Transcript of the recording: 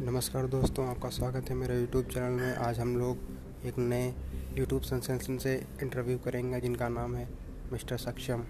नमस्कार दोस्तों, आपका स्वागत है मेरे यूट्यूब चैनल में। आज हम लोग एक नए यूट्यूब सेंसेशन से इंटरव्यू करेंगे, जिनका नाम है मिस्टर सक्षम।